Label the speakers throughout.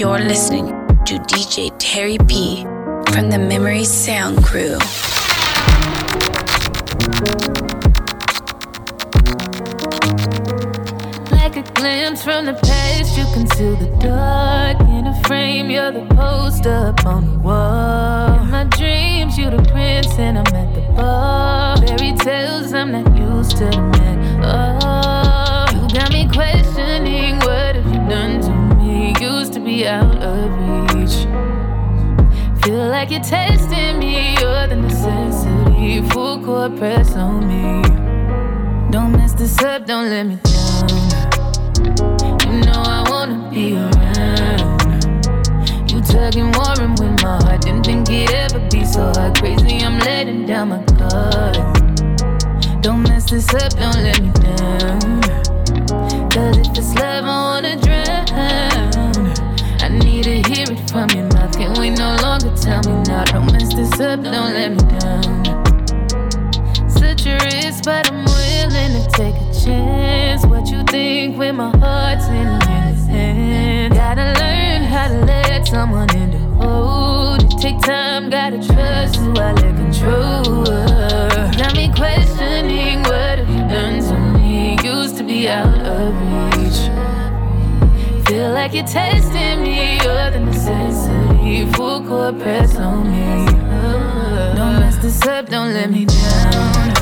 Speaker 1: You're listening to DJ Terry P from the Memory Sound Crew.
Speaker 2: Like a glimpse from the past, you conceal the dark in a frame. You're the poster up on the wall. In my dreams, you're the prince, and I'm at the bar. Fairy tales, I'm not used to the man. Oh, out of reach. Feel like you're testing me, you're the necessity. Full court press on me. Don't mess this up, don't let me down. You know I wanna be around. You tugging, warring with my heart. Didn't think it'd ever be so hard. Crazy, I'm letting down my guard. Don't mess this up, don't let me down. Cause if it's love, I wanna drown. From your mouth. Can't wait no longer, tell me now. Don't mess this up, don't let me down. Such a risk, but I'm willing to take a chance. What you think when my heart's in his hands? Gotta learn how to let someone in to hold it. Take time, gotta trust who I let control. Got me questioning what have you done to me? Used to be out of reach. Feel like you're testing me, you're the necessity. Full court press on me. Don't mess this up, don't let me down.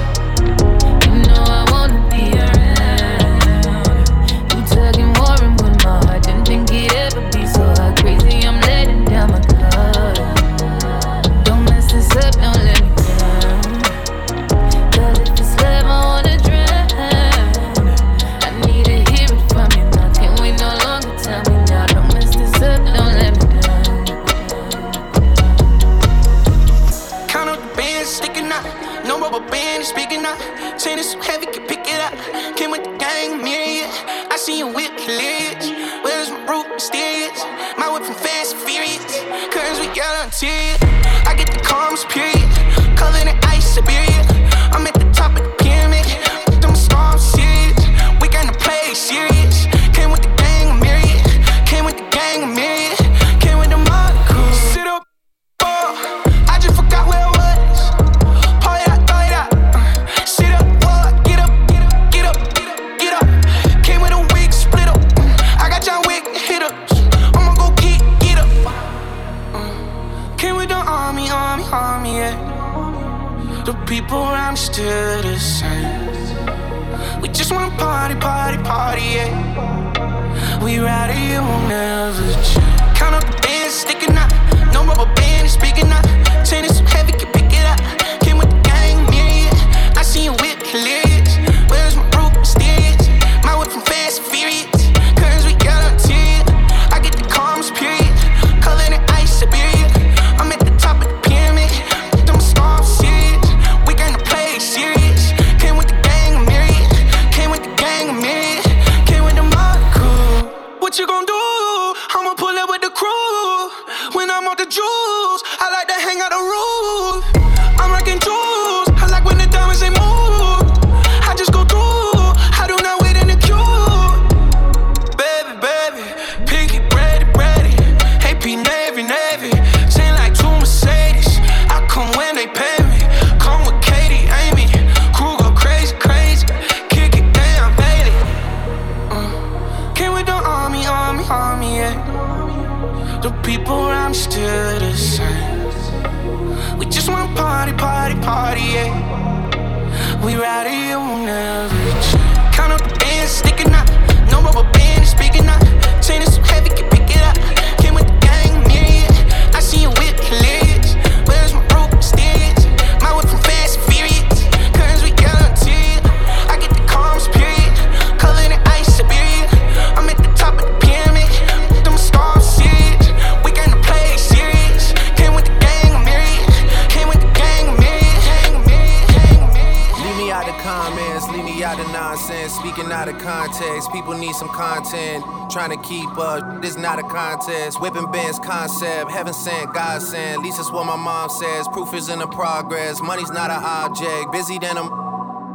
Speaker 2: This
Speaker 3: not
Speaker 4: a contest. Whipping bands concept, heaven sent, God sent. At least that's what my mom says. Proof is in the progress. Money's not an object. Busy than I'm.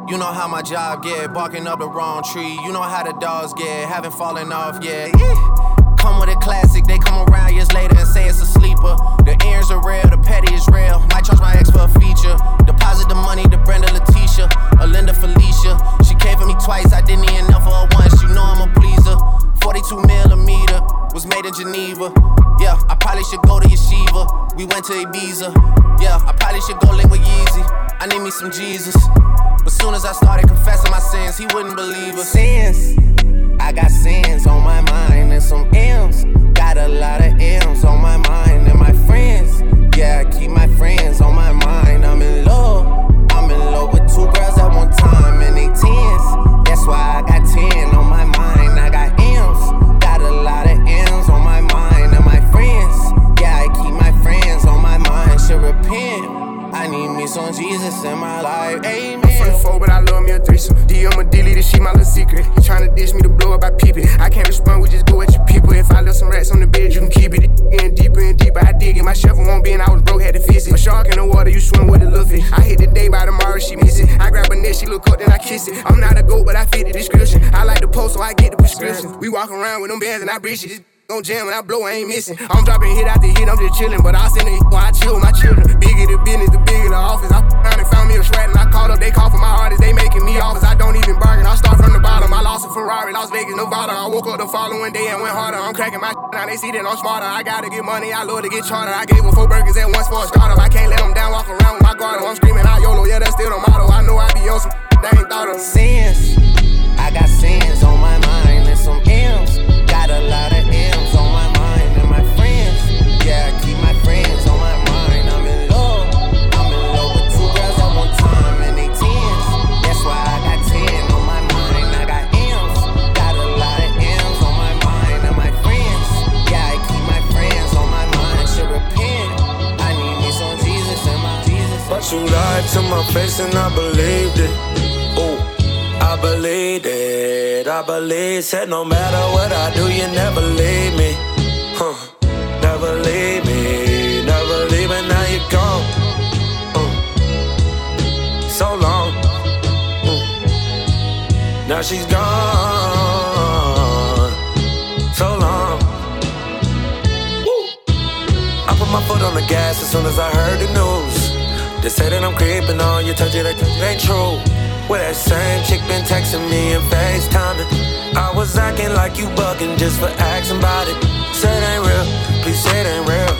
Speaker 4: You know how my job get, barking up the wrong tree. You know how the dogs get, haven't fallen off yet. Come with a classic, they come around years later and say it's a sleeper. The ears are real, the petty is real. Might charge my ex for a feature. Deposit the money to Brenda Leticia, or Linda Felicia. She came for me twice, I didn't even know for her once. You know I'm a pleaser. 42 millimeter was made in Geneva. Yeah, I probably should go to Yeshiva. We went to Ibiza. Yeah, I probably should go with Yeezy. I need me some Jesus. But soon as I started confessing my sins, he wouldn't believe us. Sins. I got sins on my mind and some M's. Got a lot of M's on my mind and my friends. Yeah, I keep my friends on my mind. I'm in love. I'm in love with two girls at one time and they tens. That's why I got ten on my mind. Me some Jesus in my life. Amen.
Speaker 5: I'm the four, but I love me a threesome. DM a dilly, this shit my little secret. You tryna dish me to blow up, I peep it. I can't respond, we just go at your people. If I left some rats on the bed, you can keep it. Getting deeper and deeper, I dig it. My shovel won't be, and I was broke, had to fix it. A shark in the water, you swim with a little. I hit the day by tomorrow, she miss it. I grab a net, she look up, then I kiss it. I'm not a goat, but I fit the description. I like the post, so I get the prescription. We walk around with them bands and I breeches. Gon' jam and I blow, I ain't missing. I'm dropping hit after hit, I'm just chillin'. But I send it when I chill my children. Bigger the business, the bigger the office. I found and found me a shred and I called up, they call for my artist, they making me offers. I don't even bargain, I start from the bottom. I lost a Ferrari, Las Vegas, Nevada. I woke up the following day and went harder. I'm cracking my shit, now they see that I'm smarter. I gotta get money, I love to get charter. I gave her four burgers at once for a startup. I can't let them down, walk around with my guard. I'm screaming out YOLO, yeah, that's still the motto. I know I be on some they ain't thought of.
Speaker 4: Sins. I got sins on
Speaker 6: to my face and I believed it. Ooh, I believed it. I believe said no matter what I do, you never leave me. Huh, never leave me. Never leave me, now you're gone. Uh, so long. Mm. Now she's gone. So long. Woo. I put my foot on the gas as soon as I heard the news. They say that I'm creeping on you, touch you that it ain't true. Well, that same chick been texting me and FaceTiming. I was acting like you bugging just for asking about it. Say it ain't real, please say it ain't real.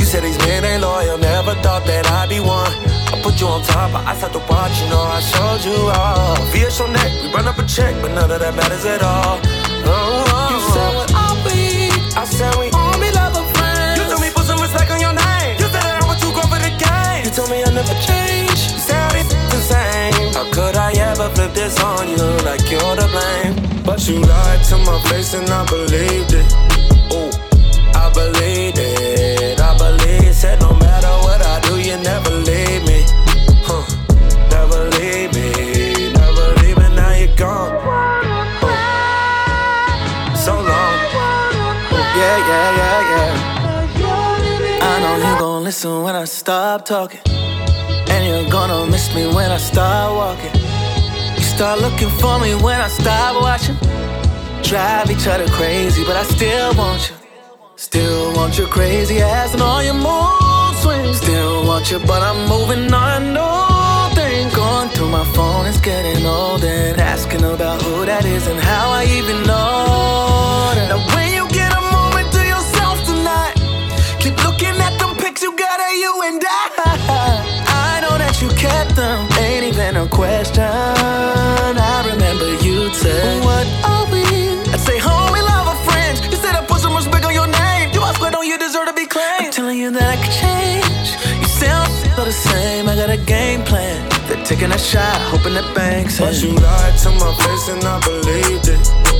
Speaker 6: You said these men ain't loyal, never thought that I'd be one. I put you on top, but I start to watch, you know I showed you all. Via your neck, we run up a check, but none of that matters at all. Oh, oh,
Speaker 7: You oh. said what I'll be.
Speaker 6: I said we
Speaker 7: me
Speaker 6: I never change. You I be the same. How could I ever flip this on you like you're to blame? But you lied to my face and I believed it. Ooh, I believed it.
Speaker 8: When I stop talking. And you're gonna miss me when I start walking. You start looking for me when I stop watching. Drive each other crazy, but I still want you. Still want your crazy ass and all your mood swings. Still want you, but I'm moving on. No thing going through my phone is getting old and asking about who that is and how I even know. Ain't even a question. I remember you said, What are we? I'd say, homie, love or friends. You said I put some respect on your name. You I swear, don't you deserve to be claimed? I'm telling you that I could change. You sound still the same. I got a game plan. They're taking a shot, hoping that banks
Speaker 6: But you lied to my face and I believed it.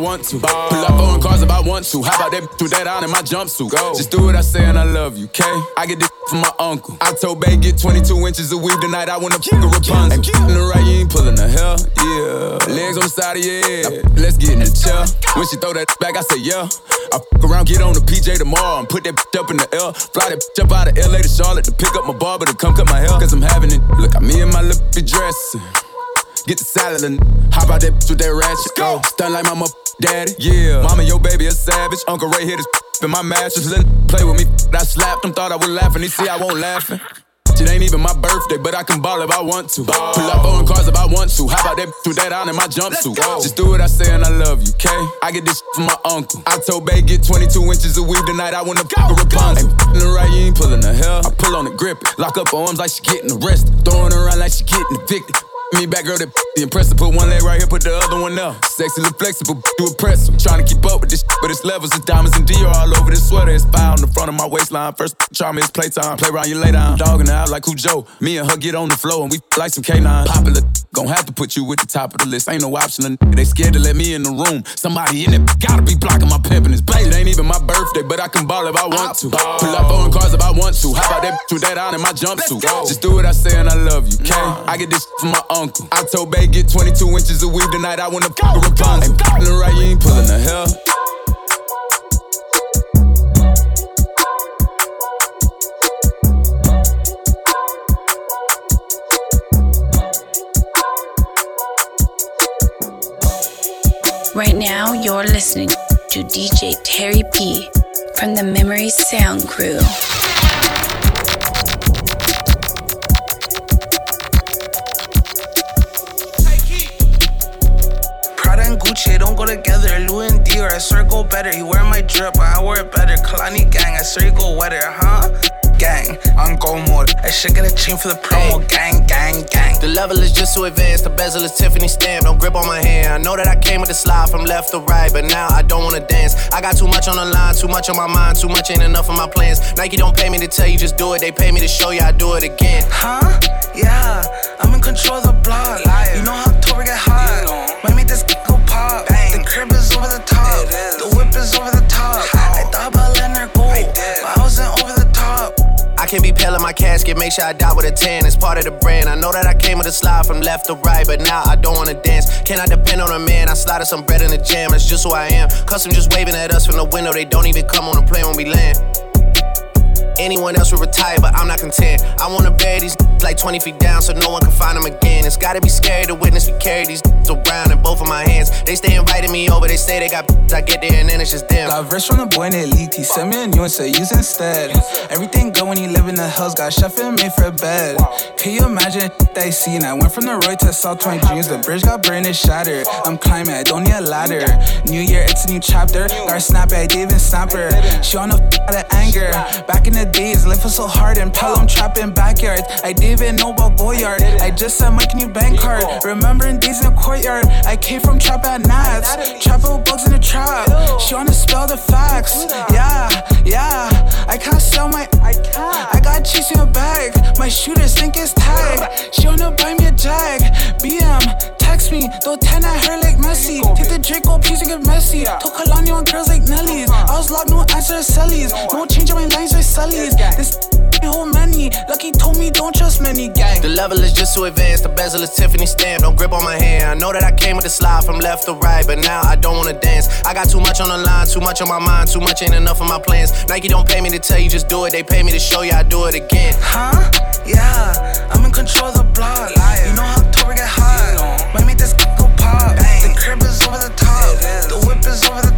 Speaker 6: Me. It
Speaker 9: ain't even my birthday, but I ball if I want to. Pull up on cars if I want to. How about that with that on in my jumpsuit? Go. Just do what I say and I love you, okay? I get this from my uncle. I told Bay get 22 inches of weed tonight. I wanna fuck a Rapunzel. Ain't in the right, you ain't pulling the hell, yeah. Legs on the side of your head. Let's get in the chair. When she throw that back, I say yeah. I fuck around, get on the PJ tomorrow and put that up in the L. Fly that up out of LA to Charlotte to pick up my barber to come cut my hair. Cause I'm having it. Look at me in my little dressing. Get the salad and hop out that with that ratchet. Go. Stun like mama, daddy. Yeah. Mama, your baby a savage. Uncle Ray hit his in my mattress. Let play with me. I slapped him, thought I would laugh, and he see I won't laughing. It ain't even my birthday, but I can ball if I want to. Ball. Pull up on cars if I want to. How about that through that on in my jumpsuit? Just do what I say and I love you, okay? I get this from my uncle. I told Bay get 22 inches of weed tonight. I wanna go, fuck a Rapunzel. Ain't in the right, you ain't pulling the hell. I pull on the grip, it. lock up her arms like she getting arrested. Throwing around like she getting evicted. Me back girl that the impressive. Put one leg right here, put the other one up. Sexy, look flexible, do a press. I'm trying to keep up with this, but it's levels of diamonds and Dior all over this sweater. It's fire on the front of my waistline. First charm is playtime. Play around, you lay down. Dogging out like Joe. Me and her get on the floor and we like some K9. Popular, gon' have to put you at the top of the list. Ain't no option. They scared to let me in the room. Somebody in it gotta be blocking my pimpin'. It's It ain't even my birthday, but I can ball if I want to. Pull up on cars if I want to. How about that with that on in my jumpsuit? Just do what I say and I love you, okay? I get this from my uncle. I told Bay get 22 inches of weed tonight. I wanna fuck a Rapunzel. Ain't the right, you ain't pulling the hell.
Speaker 1: Right now, you're listening to DJ Terry P from the Memory Sound Crew.
Speaker 10: Gucci don't go together. Louis and Dior, I go better. He wear my drip, I wear it better. Kalani gang, I you go wetter, huh? Gang, on go mode. I should get a chain for the promo. Gang, gang, gang.
Speaker 4: The level is just so advanced. The bezel is Tiffany stamp. Don't grip on my hand. I know that I came with a slide from left to right, but now I don't wanna dance. I got too much on the line, too much on my mind, too much ain't enough of my plans. Nike don't pay me to tell you just do it. They pay me to show you I do it again.
Speaker 10: Huh? Yeah, I'm in control of the block. You know how October get hot. Might make this go pop. Bang. The crib is over the top. The whip is over the top. I thought about letting her go, but I wasn't over the top.
Speaker 4: I can't be pale in my casket, make sure I die with a tan. It's part of the brand. I know that I came with a slide from left to right, but now I don't wanna dance. Can I depend on a man? I slide some bread in the jam, that's just who I am. Custom just waving at us from the window, they don't even come on the plane when we land. Anyone else would retire, but I'm not content. I wanna bury these like 20 feet down so no one can find them again. It's gotta be scary to witness me carry these around in both of my hands. They stay inviting me over, they say they got I get there and then it's just them.
Speaker 11: Got verse from the boy named Elite, he sent me a new one, say use instead. Everything good when you live in the hills, got chef and made for bed. Can you imagine they seen? I went from the Roy to South 20 dreams, the bridge got burned and shattered. I'm climbing, I don't need a ladder. New year, it's a new chapter. Got snap I didn't even snap her. She on the out of anger. Back in the days, life was so hard and Pelham trapping backyards. I didn't even know about Goyard. I just sent my new bank card. Remembering days in the courtyard. I came from trap at Nats. Trapping bugs in the trap. She wanna spell the facts. Yeah, yeah. I can't sell my. I can't. I got cheese in a bag. My shooters think it's tag. She wanna buy me a jag. BM, text me. Throw 10 at her like Messi. Take the Draco, please get messy. Took Kalani on girls like Nelly's. I was locked, no answer to Sally's. No change on my lines with This hold many. Lucky told me don't trust many gang.
Speaker 4: The level is just too advanced. The bezel is Tiffany stamp. Don't grip on my hand. I know that I came with a slide from left to right, but now I don't wanna dance. I got too much on the line, too much on my mind, too much ain't enough of my plans. Nike don't pay me to tell you just do it. They pay me to show you I do it again.
Speaker 10: Huh? Yeah, I'm in control of the block. You know how October get hot. Might make this go pop. The crib is over the top. The whip is over the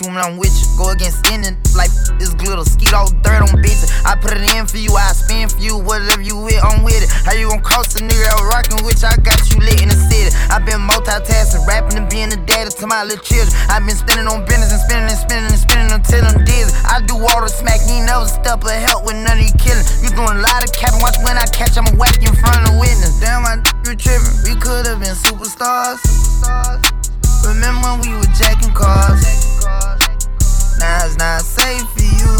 Speaker 12: you when I'm with you. Go against any like this glitter, skeet all dirt on bitches. I put it in for you, I spin for you, whatever you with, I'm with it. How you gon' cross the nigga out rockin' with? I got you lit in the city. i been multitasking, rapping and being a daddy to my little children. i been spinning on business and spinning and spinning and spinning until I'm dizzy. I do all the smack, was a step of help with none of you killing. You doing a lot of capping, watch when I catch, I'ma whack in front of witness. Damn, I you tripping. We could've been superstars. superstars. Remember when we were jacking cars? Now it's not safe for you.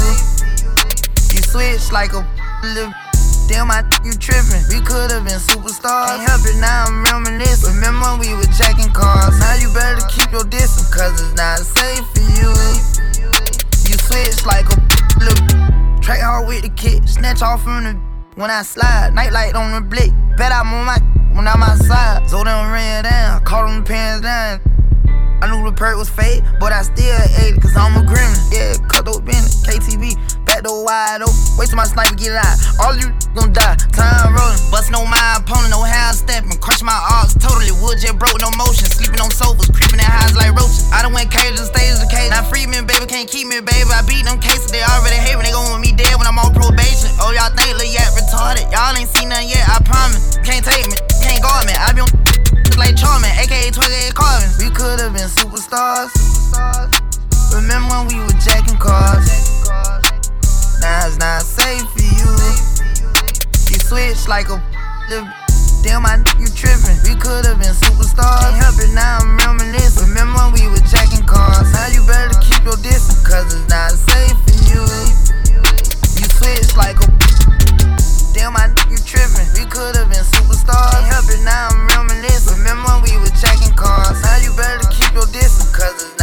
Speaker 12: You switch like a little. Damn, I think you tripping. We could've been superstars. Can't help it now, I'm reminiscing. Remember when we were jacking cars? Now you better keep your distance, cause it's not safe for you. You switch like a little. Track hard with the kick, snatch off from the. When I slide, nightlight on the blick. Bet I'm on my when I'm outside. So them ran down, caught them pants down. I knew the perk was fake, but I still ate it, cause I'm a gremlin. Yeah, cut those business, KTV, back door wide open. Wait till my sniper get out. All you gon' die, time rolling. Bustin' on my opponent, no half stepping. Crush my arms totally, wood jet broke, no motion. Sleeping on sofas, creeping in highs like roaches. I done went cage to stage the cage. Now free me, baby, can't keep me, baby. I beat them cases, they already hate me. They gon' want me dead when I'm on probation. Oh, y'all think Lil Yak retarded? Y'all ain't seen nothing yet, I promise. Can't take me, can't guard me. I be on like Charmin, aka 28 Carvin. We could've been superstars. Remember when we were jacking cars? Now it's not safe for you. You switch like a Damn, I you tripping. We could've been superstars. Can't help it now, I'm reminiscing. Remember when we were jacking cars? Now you better keep your distance, cause it's not safe for you. You switch like a Damn, I you tripping. We could've been Can't help it now, I'm reminiscing. Remember when we were checking cars? Now you better keep your distance, cause it's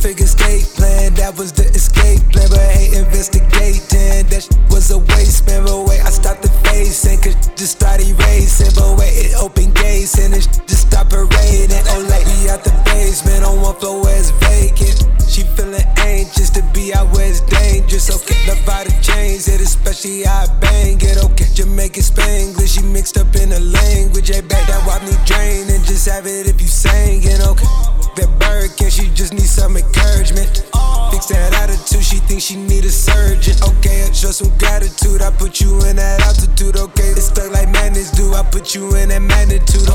Speaker 13: figure skate plan, that was the escape plan, but hate investigating. That shit was a waste, man. But wait, I stopped the facing, cause just started racing. But wait, it opened gates and it just stopped parading. Oh, like we out the basement on one floor where it's vacant. She feeling anxious to be out where it's dangerous. Okay, love how to change it, especially I bang it. Okay, Jamaican Spanglish, she mixed up in the language. Hey, back that wipe me drain and just have it if you singing. Okay, that bird can she just need some encouragement. Fix that attitude, she thinks she need a surgeon. Okay, I show some gratitude. I put you in that altitude. Okay, it's stuck like madness do. I put you in that magnitude.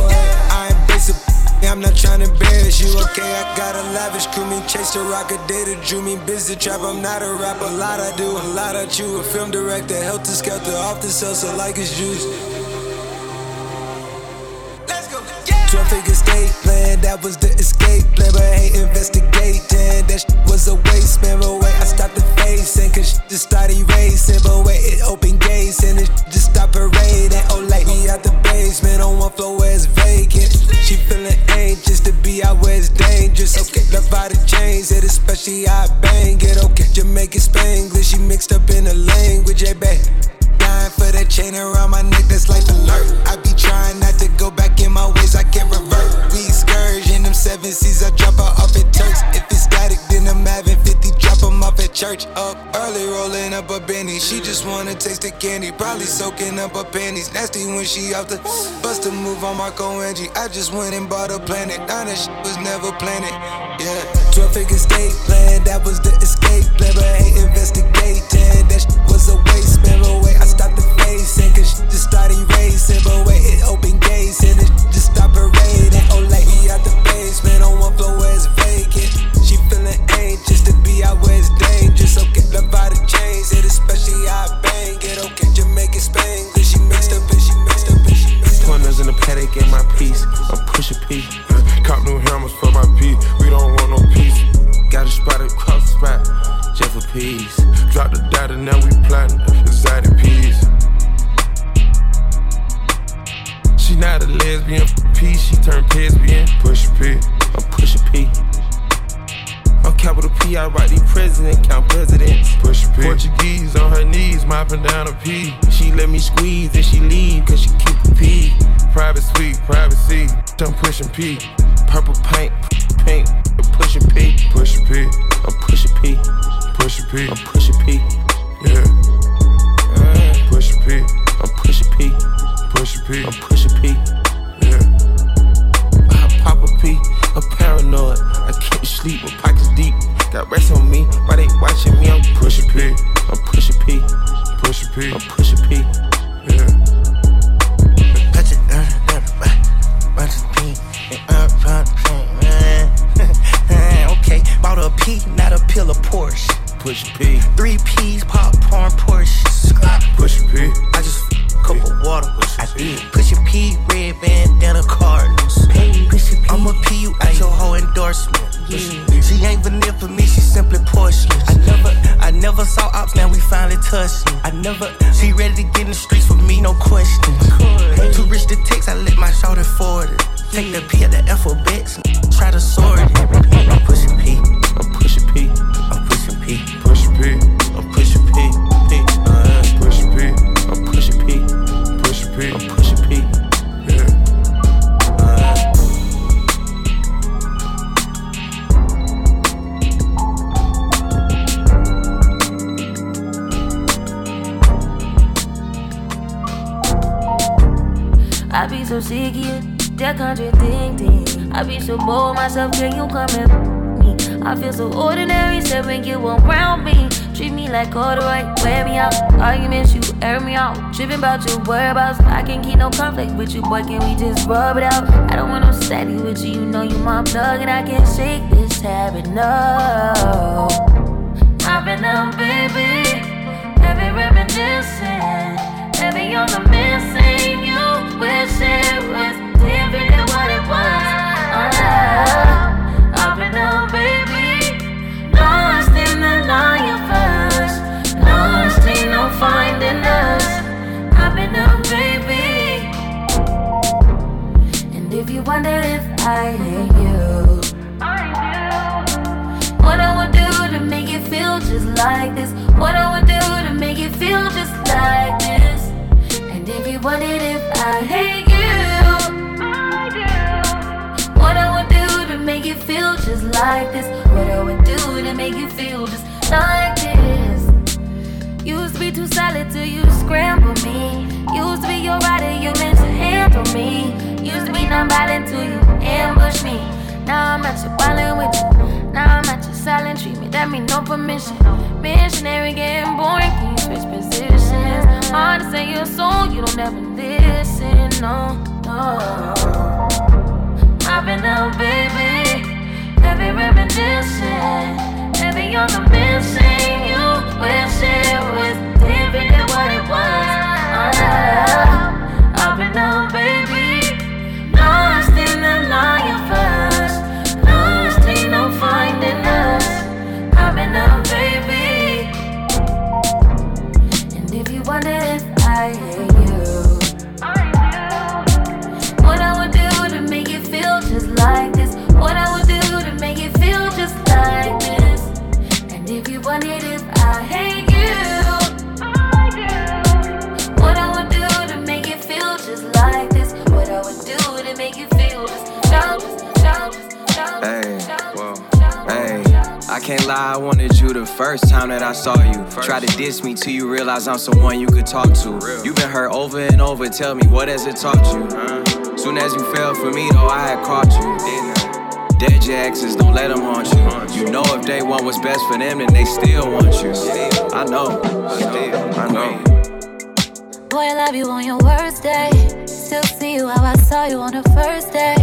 Speaker 13: I embrace it. I'm not trying to embarrass you, okay? I got a lavish crew, me chase the rocket, data drew me busy trap. I'm not a rapper, a lot I do, a lot I chew. A film director, helter skelter, off the cell, so like it's juice. 12 figure state plan, that was the escape plan, but I hate investigating. That shit was a waste, man. But wait, I stopped the facing, cause shit just started racing. But wait, it opened gates and it just stopped parading. Oh, like me out the basement on one floor where it's vacant. She feeling anxious to be out where it's dangerous. Okay, love how to change it, especially I bang it. Okay, Jamaican Spanglish, she mixed up in the language, hey, babe. Dying for that chain around my neck, that's life alert. I She just wanna taste the candy, probably soaking up her panties. Nasty when she off the bust a move on Marco Angie. I just went and bought a planet. Now that shit was never planted. Yeah, 12 figure state plan, that was the escape plan, but hate investigating. That shit was a waste, man. But wait, I stopped the facing, cause shit just started racing. But wait, it opened gates and
Speaker 14: Pointers in my piece. I'm pushing P. Uh, cop new hammers for my P. We don't want no peace. Got a spot across the spot, just for peace. Drop the data, now we plotting exotic peas. She not a lesbian P, she turned lesbian. Push P, I'm pushing P. I'm capital P, I write the president, count presidents. Push a P. Portuguese on her knees, mopping down a a P. She let me squeeze and she leave, cause she keep a P. Private suite, privacy, I'm pushing P. Purple paint, pink, I'm pushing P. Pushing P, I'm pushing P. Pushing P, I'm pushing P. Yeah. Uh, pushing P, I'm pushing P. Pushing P, I'm pushing P. Yeah. I pop a P, a paranoid. I can't sleep with pockets deep. Got rest on me, why they watching me? I'm pushing P, I'm pushing P. Pushing P, I'm pushing
Speaker 12: still a Porsche.
Speaker 14: Push P.
Speaker 15: Three P's, pop porn Porsche.
Speaker 14: Push P.
Speaker 15: I just f- cup of water. Push I
Speaker 16: did. Whereabouts. I can't keep no conflict with you, boy. Can we just rub it out? I don't want no steady with you. You know you my plug, and I can't shake this habit. No,
Speaker 17: Try to diss me till you realize I'm someone you could talk to. You've been hurt over and over, tell me what has it taught you? Soon as you fell for me, though, I had caught you. Dead your exes, don't let them haunt you. You know if they want what's best for them, then they still want you. I know, I know.
Speaker 16: Boy, I love you on your worst day. Still see you how I saw you on the first day.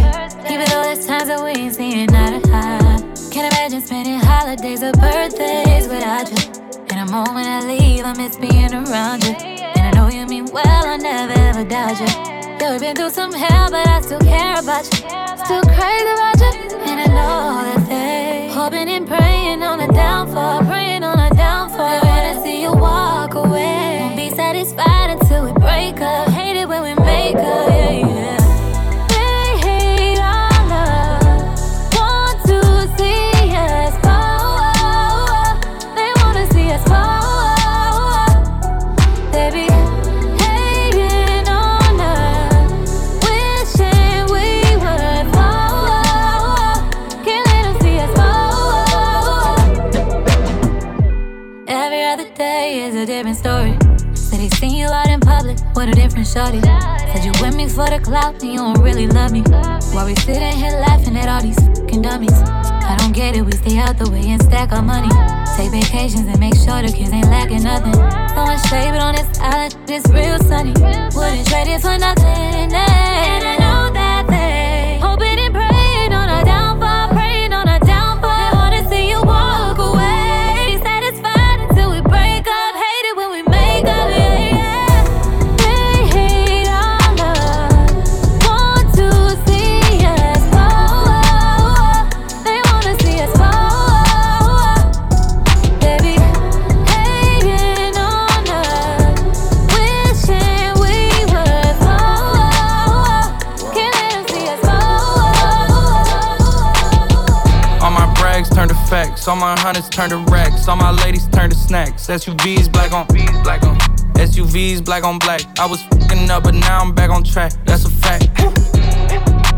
Speaker 16: Even though there's times that we ain't seeing eye to eye. Can't imagine spending holidays or birthdays without you. Moment I leave, I miss being around you. And I know you mean well, I never ever doubt you. Yeah, we've been through some hell, but I still care about you. Still crazy about you. And I know that they hoping and praying on a downfall, praying on a downfall. They wanna see you walk away. Won't be satisfied until we break up. Hate it when we make up, yeah, yeah. Shorty. Said you with me for the clout and you don't really love me. While we sitting here laughing at all these fucking dummies. I don't get it, we stay out the way and stack our money. Take vacations and make sure the kids ain't lacking nothing. Throwing shade, but on this island, it's real sunny. Wouldn't trade it for nothing. Eh?
Speaker 18: Facts. All my hunters turn to racks. All my ladies turn to snacks. SUVs black on black on. SUVs black on black. I was fucking up, but now I'm back on track. That's a fact.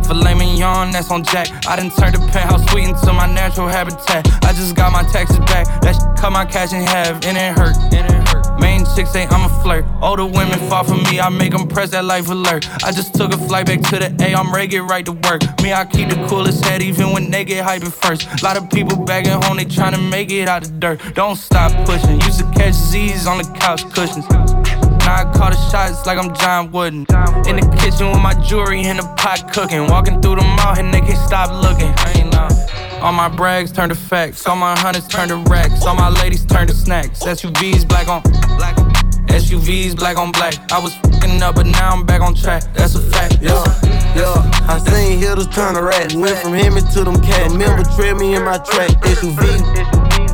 Speaker 18: Filet mignon, that's on Jack. I done turned the penthouse suite into my natural habitat. I just got my taxes back. That cut my cash in half, and it hurt. And it hurt. Main chicks say I'm a flirt. All the women fall for me, I make them press that life alert. I just took a flight back to the A, I'm ready, get right to work. Me, I keep the coolest head even when they get hyped first. Lot of people back at home, they tryna make it out the dirt. Don't stop pushing. Used to catch Z's on the couch cushions. Now I call the shots like I'm John Wooden. In the kitchen with my jewelry in the pot cooking. Walking through the mall and they can't stop looking. All my brags turn to facts. All my hunters turn to racks. All my ladies turn to snacks. SUVs black on black. SUVs black on black. I was fucking up, but now I'm back on track. That's a fact.
Speaker 19: Yeah, yeah. I seen hitters turn to rats. Went from him to them cats. Remember, trail me in my track. SUV.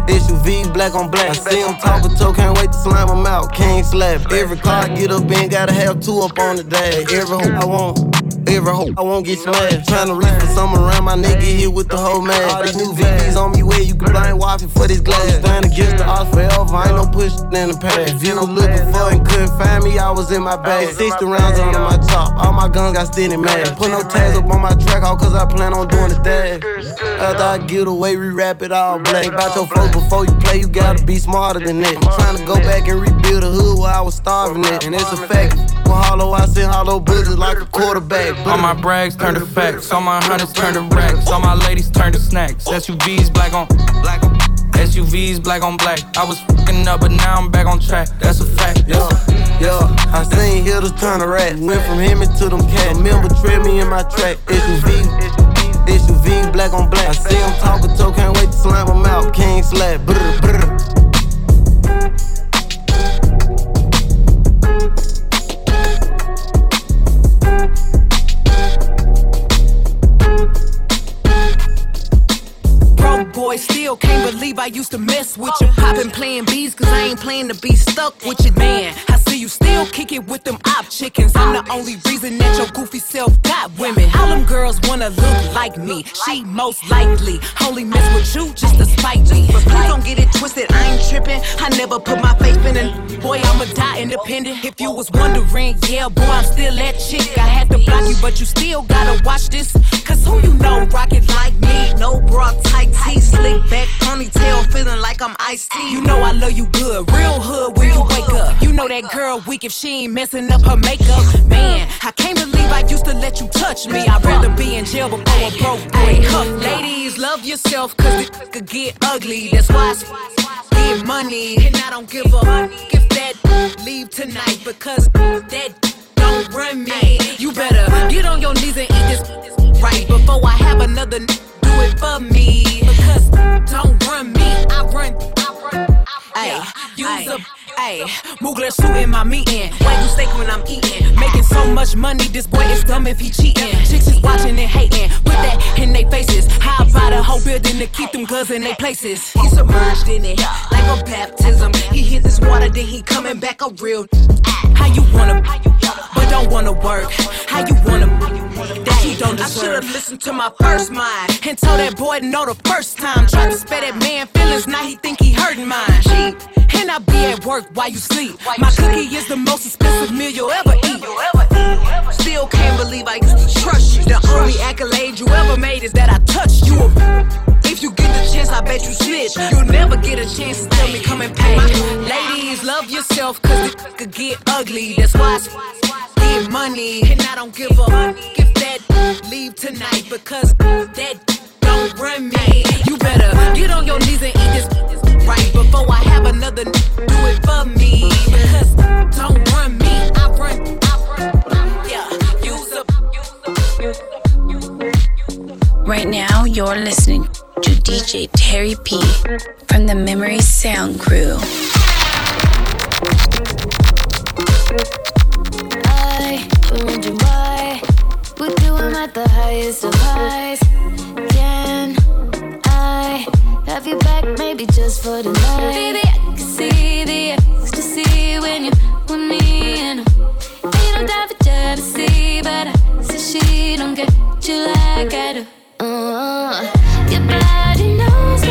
Speaker 19: SUV, black on black. I see him talk toe, can't wait to slam him out. King slap. Every car I get up in, gotta have two up on the dash. Every hope I want. Every hope I won't get smashed. Tryna reach for some around my nigga here with the whole man. All these new VVs on me where you can blind wifey for this glass. Stand against the odds forever, I ain't no push in the past. If you was looking for and couldn't find me, I was in my bag. 60 rounds under my top, all my guns got steady mad. Put no tags up on my track, all cause I plan on doing the dash. After I get away, we wrap it all black. About your flow before you play, you gotta be smarter than that. I'm trying to go back and rebuild the hood where I was starving at. And it's a fact. Hollow, I send hollow bullets like a quarterback.
Speaker 18: All my brags turn to facts. All my hunters turn to racks. All my ladies turn to snacks. SUVs black on black. SUVs black on black. I was fucking up, but now I'm back on track. That's a fact.
Speaker 19: Yeah, yeah. I seen hitters turn to rats. Went from him to them cats. Remember, trail me in my track. It's UV, SUV. SUV, black on black. I see him talk a toe, can't wait to slam him out. King slap, brr, brr.
Speaker 20: Boy, still can't believe I used to mess with you. Been playing bees cause I ain't playing to be stuck with you, man. I see you still kick it with them op chickens. I'm the only reason that your goofy self got women. All them girls wanna look like me. She most likely only mess with you just to spite me. But please don't get it twisted, I ain't tripping. I never put my faith in it. Boy, I'ma die independent. If you was wondering, yeah, boy, I'm still that chick. I had to block you, but you still gotta watch this. Cause who you know rockin' like me? No bra, tight tees, slick back ponytail, feeling like I'm iced tea. You know I love you good, real hood when you wake up. You know that girl weak if she ain't messing up her makeup. Man, I can't believe I used to let you touch me. I'd rather be in jail before a broke boy cuff. Ladies, love yourself, cause it could get ugly. That's why I get money, and I don't give a if that leave tonight because that don't run me. You better get on your knees and eat this right before I have another do it for me. Because don't run me, I run. Ay, use a Ayy, Mugler suit in my meeting. Wagyu steak when I'm eating. Making so much money, this boy is dumb if he cheating. Chicks is watching and hating. Put that in their faces. How about a whole building to keep them guns in their places? He submerged in it like a baptism. He hit this water, then he coming back a real. How you wanna, but don't wanna work? How you wanna that you don't deserve? I should've listened to my first mind and told that boy no the first time. Tried to spare that man feelings, now he think he hurting mine. Cheap. And I be at work while you sleep. My cookie is the most expensive meal you'll ever eat. Still can't believe I used to trust you. The only accolade you ever made is that I touched you. If you get the chance, I bet you snitch. You'll never get a chance to tell me come and pay. Ladies, love yourself, cause it could get ugly. That's why I get money. And I don't give a if that leave tonight because that don't run me. You better get on your knees and eat this right before I have another do it for me. Because don't run me, I run. Yeah, use up.
Speaker 1: Right now, you're listening to DJ Terry P from the Memory Sound Crew.
Speaker 21: I wonder why we do them at the highest of highs. Can I have you back, maybe just for the night? Baby, I can see the ecstasy when you with me, and ain't no doubt for jealousy, but I say she don't get you like I do. Your body knows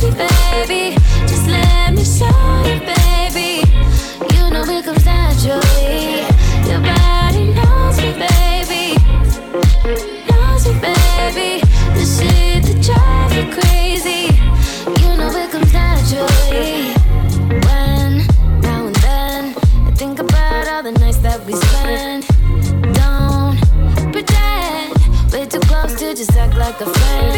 Speaker 16: Teach me a flame.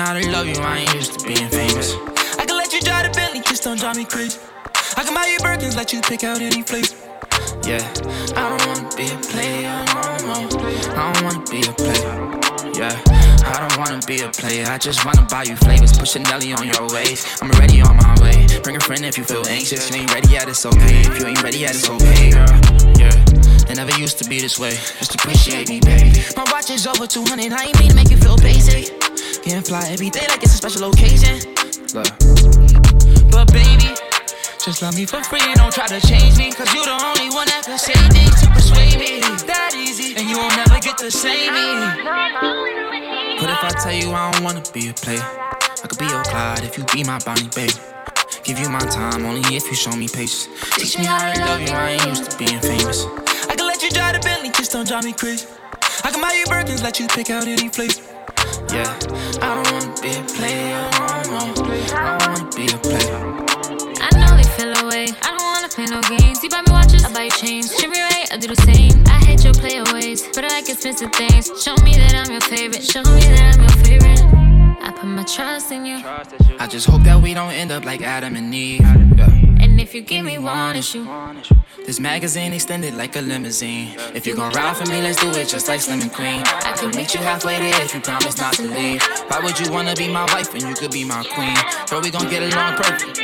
Speaker 16: How to love you, I ain't used to being famous. I can let you drive the Bentley, just don't drive me crazy. I can buy you Birkins, let you pick out any flavor. Yeah, I don't wanna be a player no more. I don't wanna be a player. Yeah, I don't wanna be a player. I just wanna buy you flavors. Push a Nelly on your waist. I'm already on my way. Bring a friend if you feel anxious. You ain't ready yet, it's okay. If you ain't ready yet, it's okay, girl. Yeah. It never used to be this way. Just appreciate me, baby. My watch is over 200. I ain't mean to make you feel basic. Can't fly every day like it's a special occasion. But baby, just love me for free. Don't try to change me. Cause you the only one that can say things to persuade me. That easy.
Speaker 11: And you won't never get to save me. But if I tell you I don't wanna be a player, I could be your Clyde if you be my Bonnie, baby. Give you my time only if you show me patience. Teach me how to love you, I ain't used to being famous. I can let you drive the Bentley, just don't drive me crazy. I can buy you Birkins, let you pick out any flavor. Yeah, I don't wanna be a player, I don't, I don't wanna be a player.
Speaker 22: I know they feel away. I don't wanna play no games. You buy me watches, I buy you chains. Treat me right, I do the same. I hate your player ways, but I like expensive things. Show me that I'm your favorite. Show me that I'm your favorite. I put my trust in you.
Speaker 11: I just hope that we don't end up like Adam and Eve. Yeah.
Speaker 22: If you give me one issue,
Speaker 11: This magazine extended like a limousine. If you gon' ride for me, let's do it just like Slim and Queen. I could meet you halfway there if you promise not to leave. Why would you wanna be my wife when you could be my queen? Bro, we gon' get along perfect.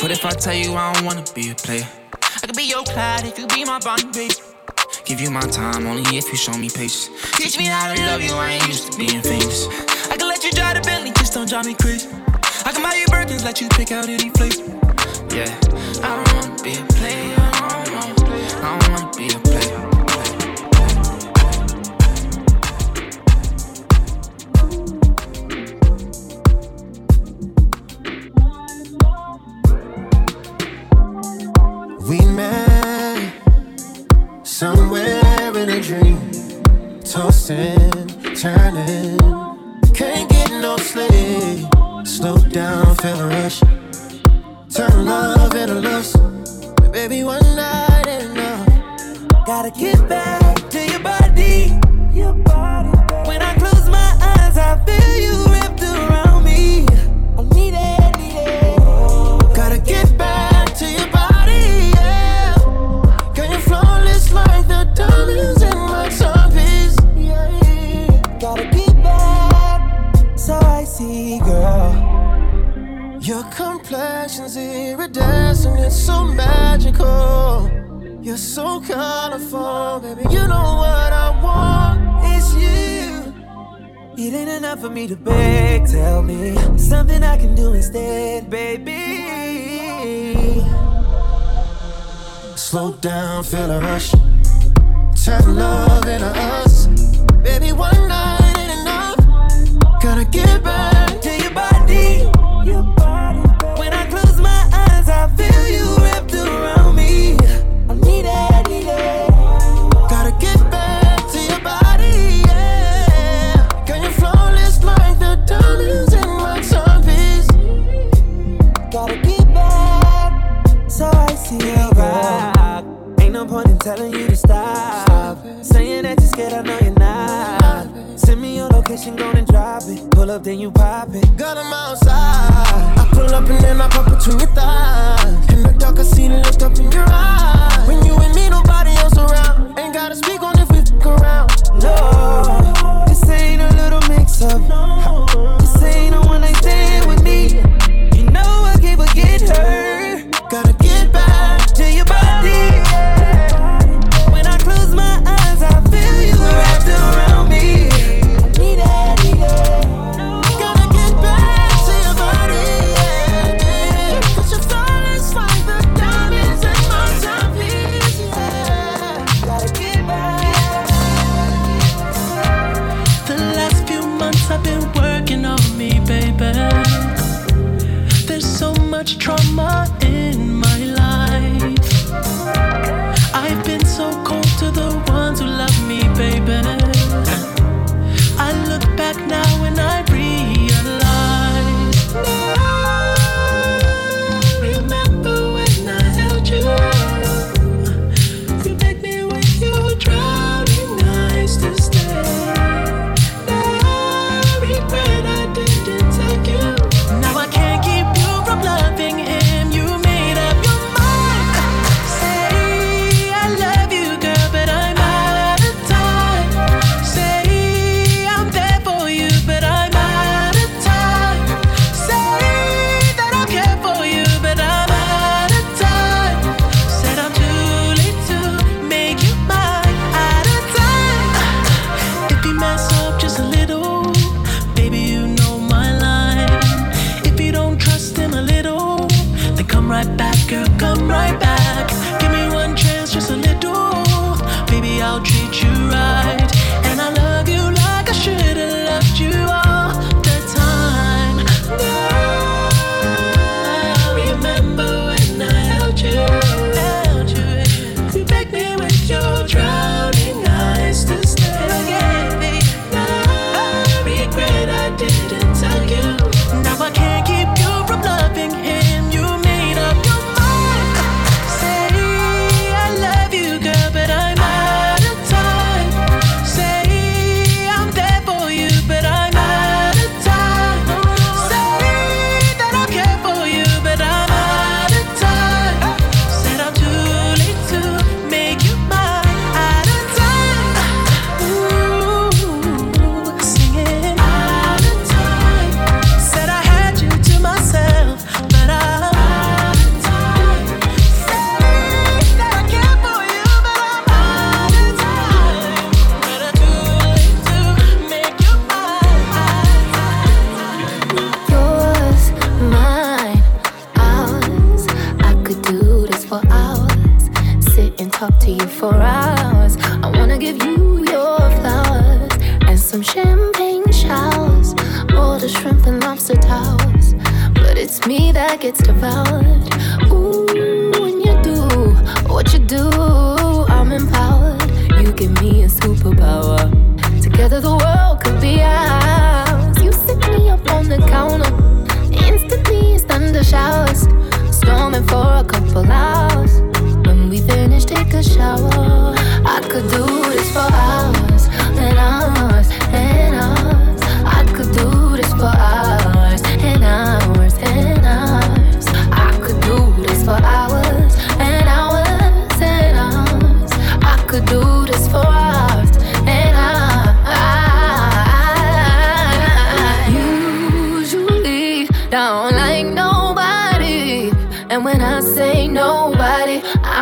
Speaker 11: But if I tell you I don't wanna be a player, I could be your Clyde if you be my Bonnie, baby. Give you my time only if you show me patience. Teach me how to love you, I ain't used to being famous. I can let you drive the Bentley, just don't drive me crazy. I can buy you Birkins, let you pick out any flavor. Yeah, I don't wanna be a player. I don't wanna, I don't wanna be a player.
Speaker 23: We met somewhere in a dream, toasting, turning. Can't get no sleep. Slow down, feel a rush. Turn love into lust. Baby, one night ain't enough. Gotta get back complexion's iridescent, it's so magical. You're so colorful, baby. You know what I want, it's you. It ain't enough for me to beg. Tell me something I can do instead, baby. Slow down, feel a rush. Turn love into us. Baby, one night ain't enough. Gotta get back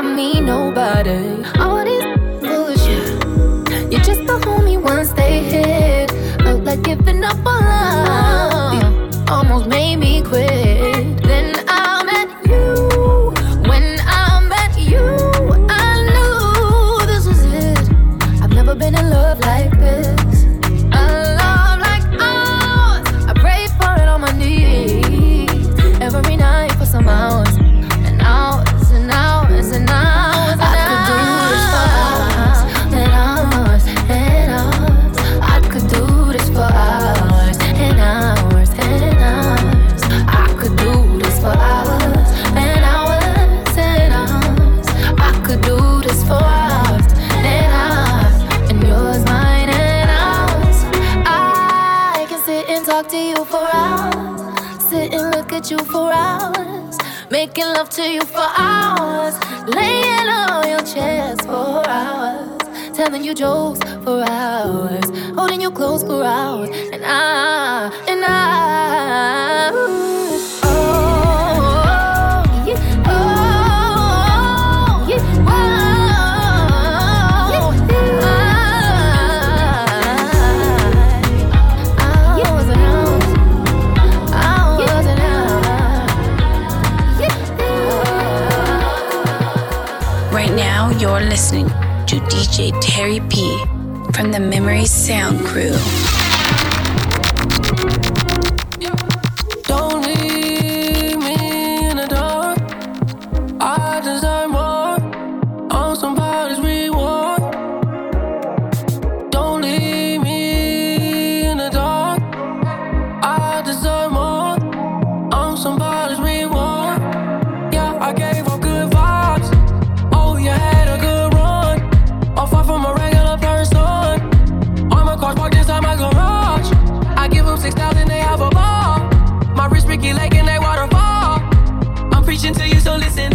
Speaker 24: mean nobody. All this bullshit. You just the homie once they hit. Look like giving up on love. You almost made me quit. to you for hours, laying on your chest for hours, telling you jokes for hours, holding you close for hours, and I
Speaker 25: listening to DJ Terry P from the Memory Sound Crew.
Speaker 22: listen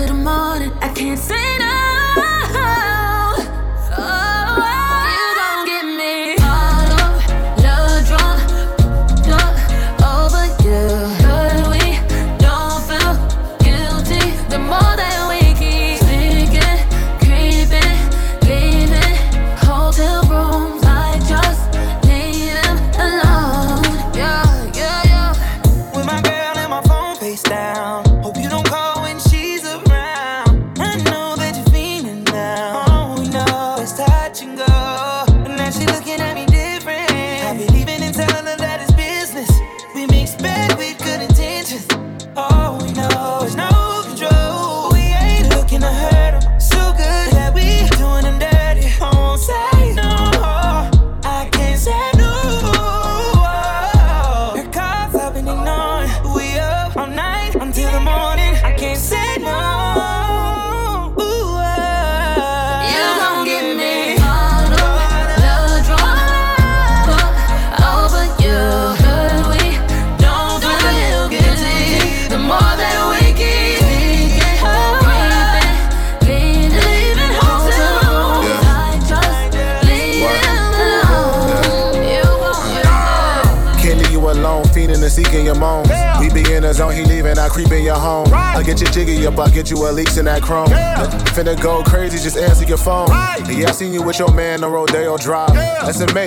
Speaker 22: to the morning. I
Speaker 4: can't say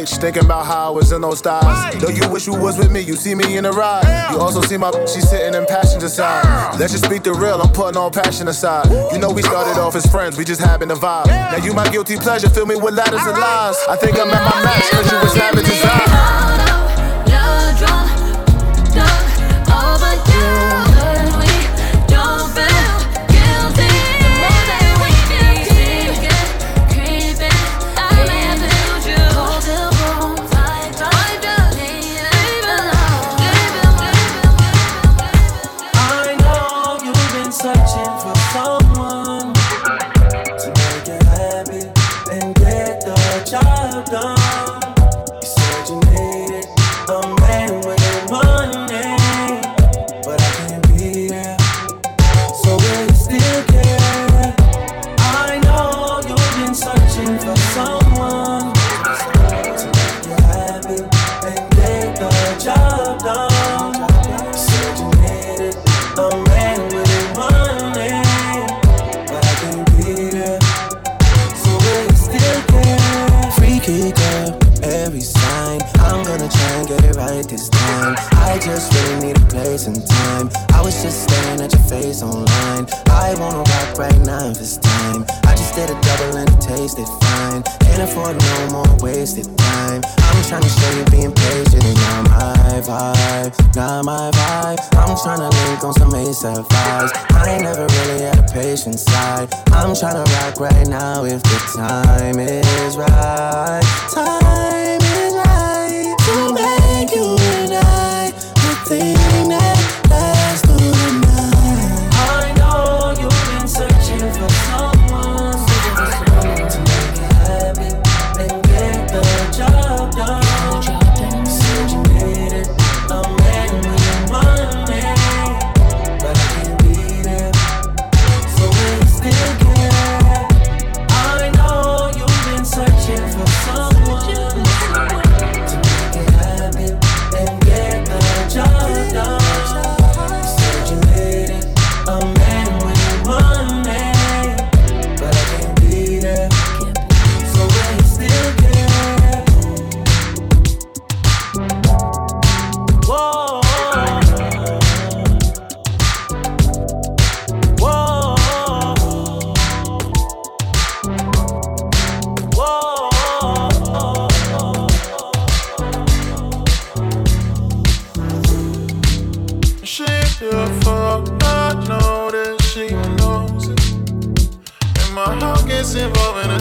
Speaker 4: nights thinking about how I was in those styles. Right. Though you wish you was with me, you see me in the ride. You also see my she sitting in passenger side. Let's just speak the real, I'm putting all passion aside. Woo. You know we started off as friends, we just having a vibe. Yeah. Now you my guilty pleasure, fill me with ladders all and right. lies. I think I'm at my max, cause you was having desire.
Speaker 14: dancing for
Speaker 26: an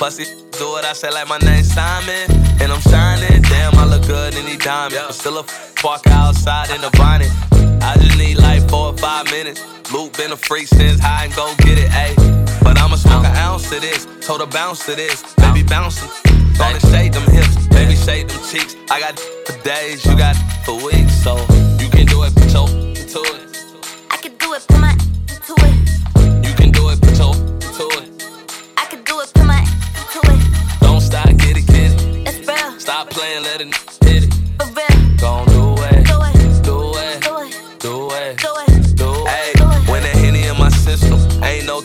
Speaker 26: Pussy, do what I say like my name's Simon. And I'm shining, damn, I look good in these diamonds. But still a walk outside in the bonnet. I just need like four or five minutes. Luke been a freak since high and go get it, ayy. But I'ma smoke an ounce of this, told her bounce to this, baby bouncing. Gonna shake them hips, baby shake them cheeks. I got for days, you got for weeks, so you can do it, put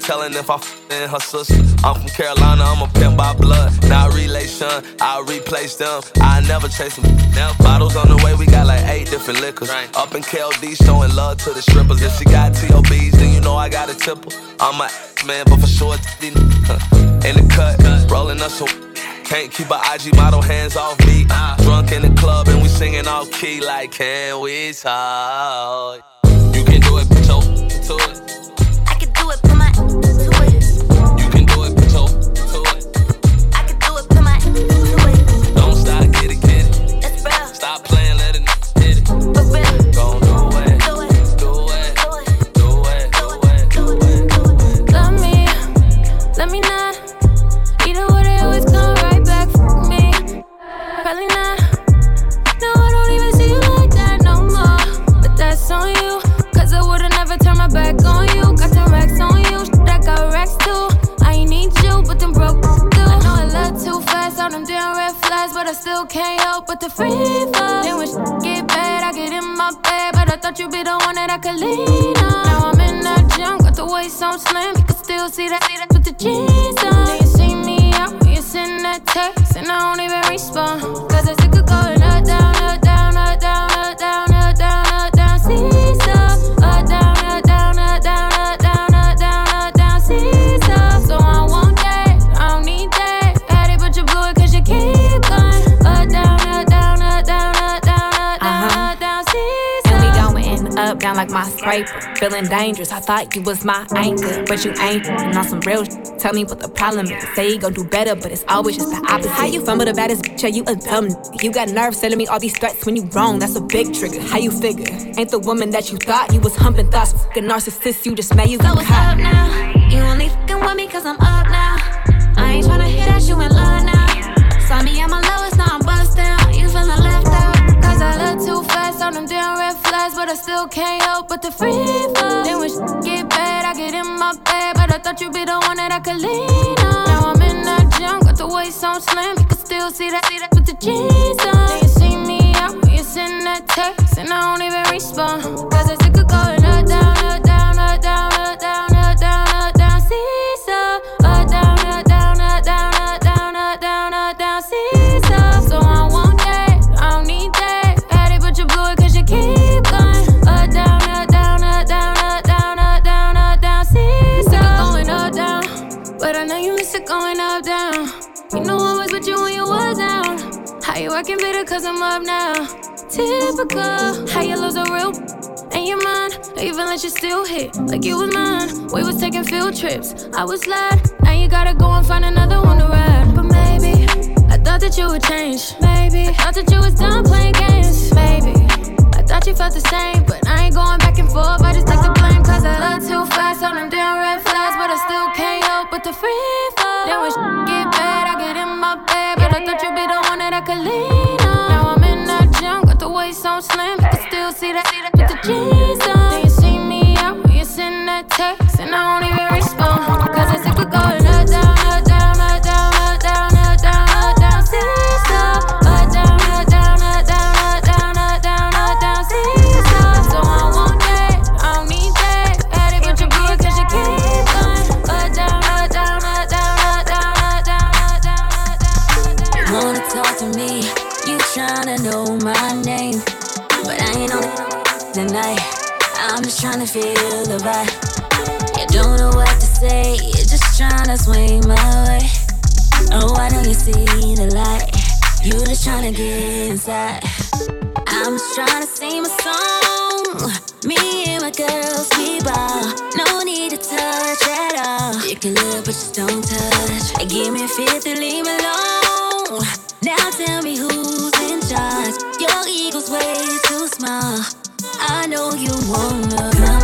Speaker 26: telling if I f- in her sister. I'm from Carolina, I'm a pimp by blood, not relation. I replace them, I never chase them. Now bottles on the way, we got like eight different liquors. Up in KOD, showing love to the strippers. If she got TOBs, then you know I got a tipple. I'm a man, but for sure, in the cut, rolling up some. Can't keep a IG model hands off me. Ah. Drunk in the club and we singing off key like, can we talk? You can do it, your to
Speaker 24: it.
Speaker 27: Dangerous, I thought you was my anchor, but you ain't. And on some real shit, tell me what the problem is. Say you gon' do better, but it's always just the opposite. How you fumble the baddest bitch? Yeah, you a dumb. You got nerve telling me all these threats when you wrong. That's a big trigger. How you figure? Ain't the woman that you thought you was humping thoughts. Fucking narcissist, you just made you
Speaker 21: So what's up now? You only fucking with me cause I'm up now. I ain't tryna hit that you in love now. Saw me at my lowest,
Speaker 24: I still can't help but to free fall. Then when shit get bad, I get in my bed, but I thought you'd be the one that I could lean on. Now I'm in that junk, got the waist so slim, you can still see that, see that with the jeans on. Then you see me out when you send that text, and I don't even respond. Cause it's How you acting bitter cause I'm up now? Typical. How you lose a real and your mind, even let you still hit like you was mine. We was taking field trips. I was glad. Now you gotta go and find another one to ride. But maybe I thought that you would change. Maybe I thought that you was done playing games. Maybe I thought you felt the same, but I ain't going back and forth. I just take the blame cause I love too fast on them damn red flags, but I still can't help but the free fall. Then when shit get bad, I get in my bed, I thought you'd be the one that I could lean on. Now I'm in that junk, got the waist so slim, you can still see that with the jeans on. Then you see me out when you send that text, and I don't even
Speaker 21: feel the vibe. You don't know what to say, you're just trying to swing my way. Oh, why don't you see the light? You just trying to get inside. I'm just trying to sing my song. Me and my girls, we ball. No need to touch at all. You can look, but just don't touch. Give me a fifth and leave me alone. Now tell me who's in charge. Your ego's way too small. I know you wanna.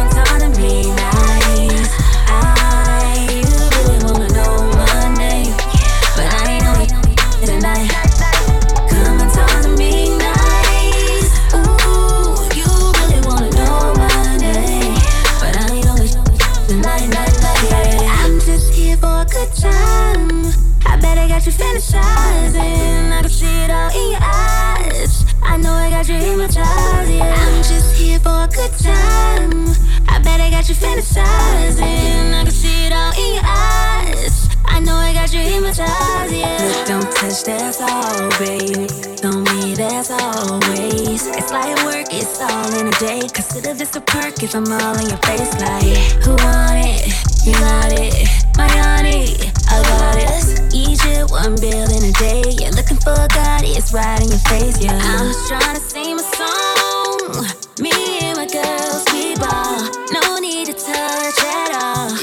Speaker 21: traumatize you. I'm just here for a good time. I bet I got you fantasizing. I can see it all in your eyes. I know I got you hypnotized, yeah. Look, don't touch, that's all, baby. Don't me, that's always. It's like work, it's all in a day. Consider this a perk if I'm all in your face, like who want it? You got it, my honey, I got it. Egypt, one bill in a day. You're looking for a God, it's right in your face, yeah. I'm just trying to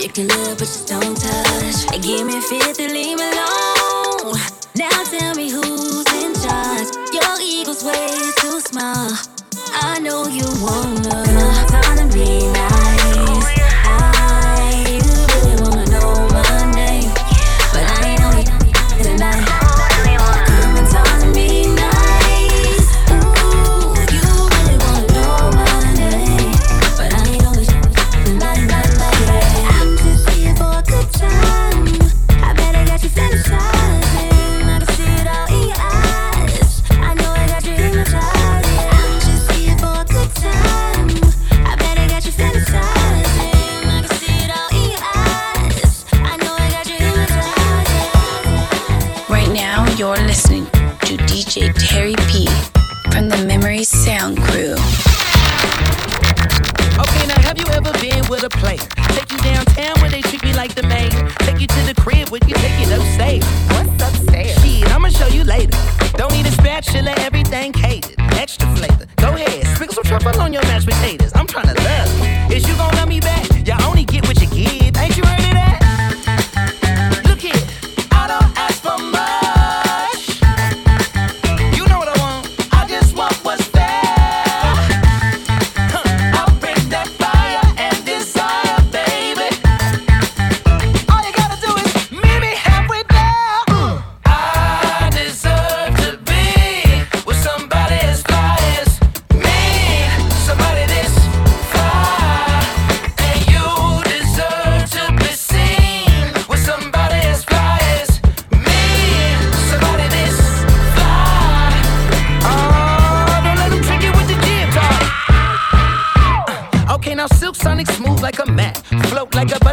Speaker 21: Make me love, but just don't touch. Give me faith to leave me alone. Now tell me who's in charge. Your ego's way too small. I know you wanna. Come me.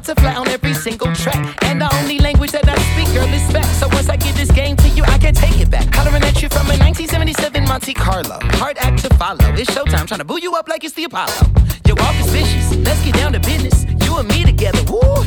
Speaker 21: to
Speaker 28: butterfly on every single track. And the only language that I speak, girl, is back. So once I give this game to you, I can take it back. Hollering at you from a 1977 Monte Carlo. Hard act to follow. It's showtime, trying to boo you up like it's the Apollo. Your walk is vicious. Let's get down to business. You and me together. Woo!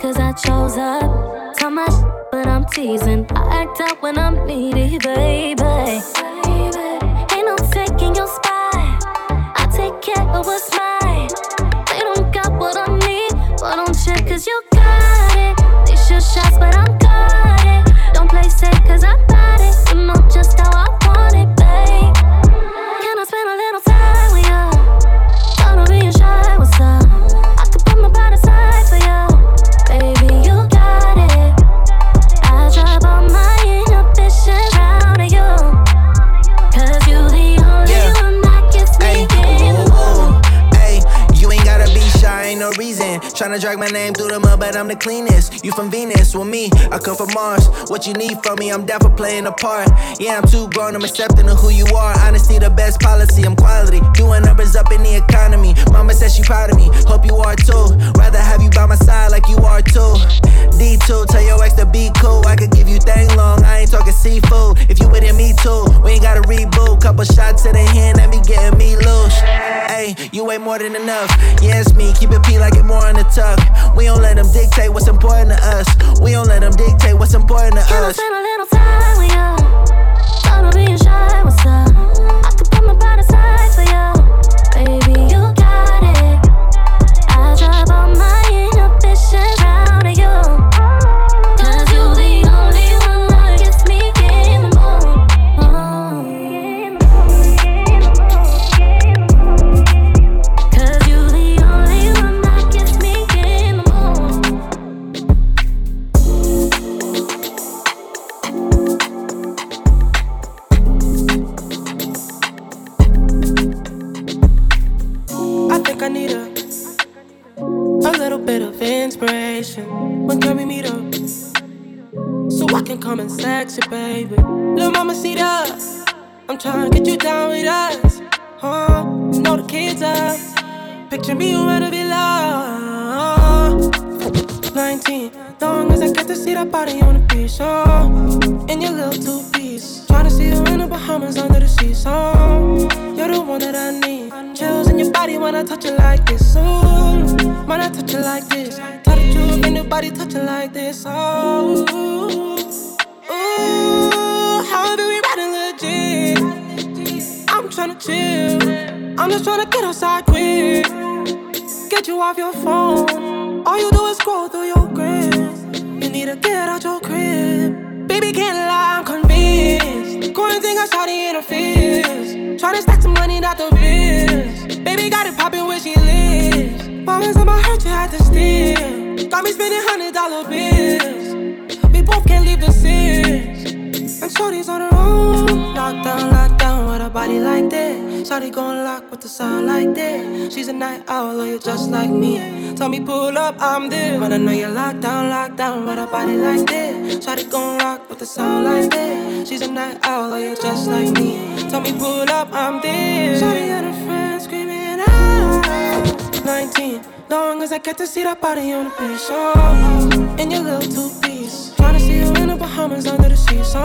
Speaker 16: Cause I chose up. Tell my but I'm teasing. I act out when I'm needy, baby. Ain't no taking your spot. I take care of what's mine. They don't got what I need, but don't check cause you got it. They shoot shots, but I'm got it. Don't play safe cause I got it. Know just
Speaker 12: Tryna drag my name through the mud, but I'm the cleanest. You from Venus, with me, I come from Mars. What you need from me, I'm down for playing a part. Yeah, I'm too grown, I'm accepting of who you are. Honesty, the best policy, I'm quality. Doing numbers up in the economy. Mama says she proud of me, hope you are too. Rather have you by my side like you are too. D2, tell your ex to be cool. I could give you thing long, I ain't talking seafood. If you with it, me too. We ain't gotta reboot. Couple shots in the hand, that be getting me loose. Hey, you ain't more than enough. Yes, me, keep it P like it more in the tuck. We don't let them dictate what's important to us. We don't let them dictate what's important to
Speaker 16: Can I
Speaker 12: us.
Speaker 16: spend a little time with you? Don't be shy, what's up?
Speaker 25: So I can come and sex you, baby. Little mama, see that? I'm trying to get you down with us. Huh? You know the kids up. Picture me, you ready to be loved. 19, long as I get to see that body on the beach. Oh, in your little two piece. Trying to see you in the Bahamas under the sea. So, you're the one that I need. Chills in your body when I touch it like this. Ooh, when I touch it like this. Tell the truth, ain't nobody touch it like this. Oh, ooh, how do we riding legit? I'm tryna chill. I'm just tryna get outside quick. Get you off your phone. All you do is scroll through your grid. You need to get out your crib. Baby, can't lie, I'm convinced. Quarantine got shawty in her fears. Tryna stack some money, not the bills. Baby got it poppin' where she lives. Promise I'ma hurt you at the steal. Got me spending hundred dollar bills. Both can't leave the sins. And Shorty's on her own. Lockdown, lockdown with a body like that. Shorty gon' lock with the sound like that. She's a night owl, you just like me. Tell me pull up, I'm there. But I know you're locked down, locked down with a body like that. Shorty gon' rock with the sound like that. She's a night owl, you just like me. Tell me pull up, I'm there. Shorty her friends screaming out. 19, long as I get to see that body on the beach. Oh, in your little two piece. Tryna see you in the Bahamas under the sea. So,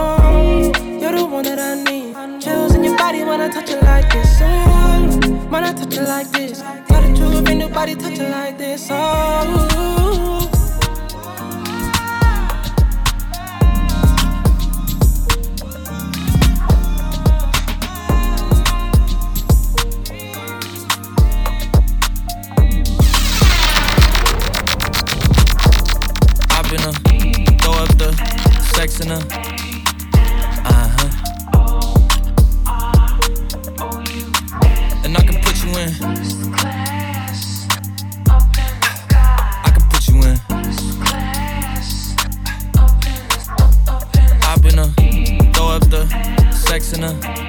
Speaker 25: you're the one that I need. Chills in your body when I touch it like this. Oh, when I touch it like this. Tell the truth, ain't nobody touch it like this. Oh.
Speaker 18: listener. Uh-huh. And I can put you in. I can put you in. I've been a throw up the sex in her.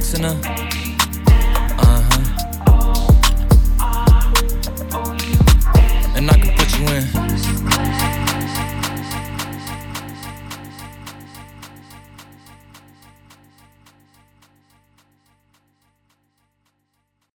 Speaker 18: sex her.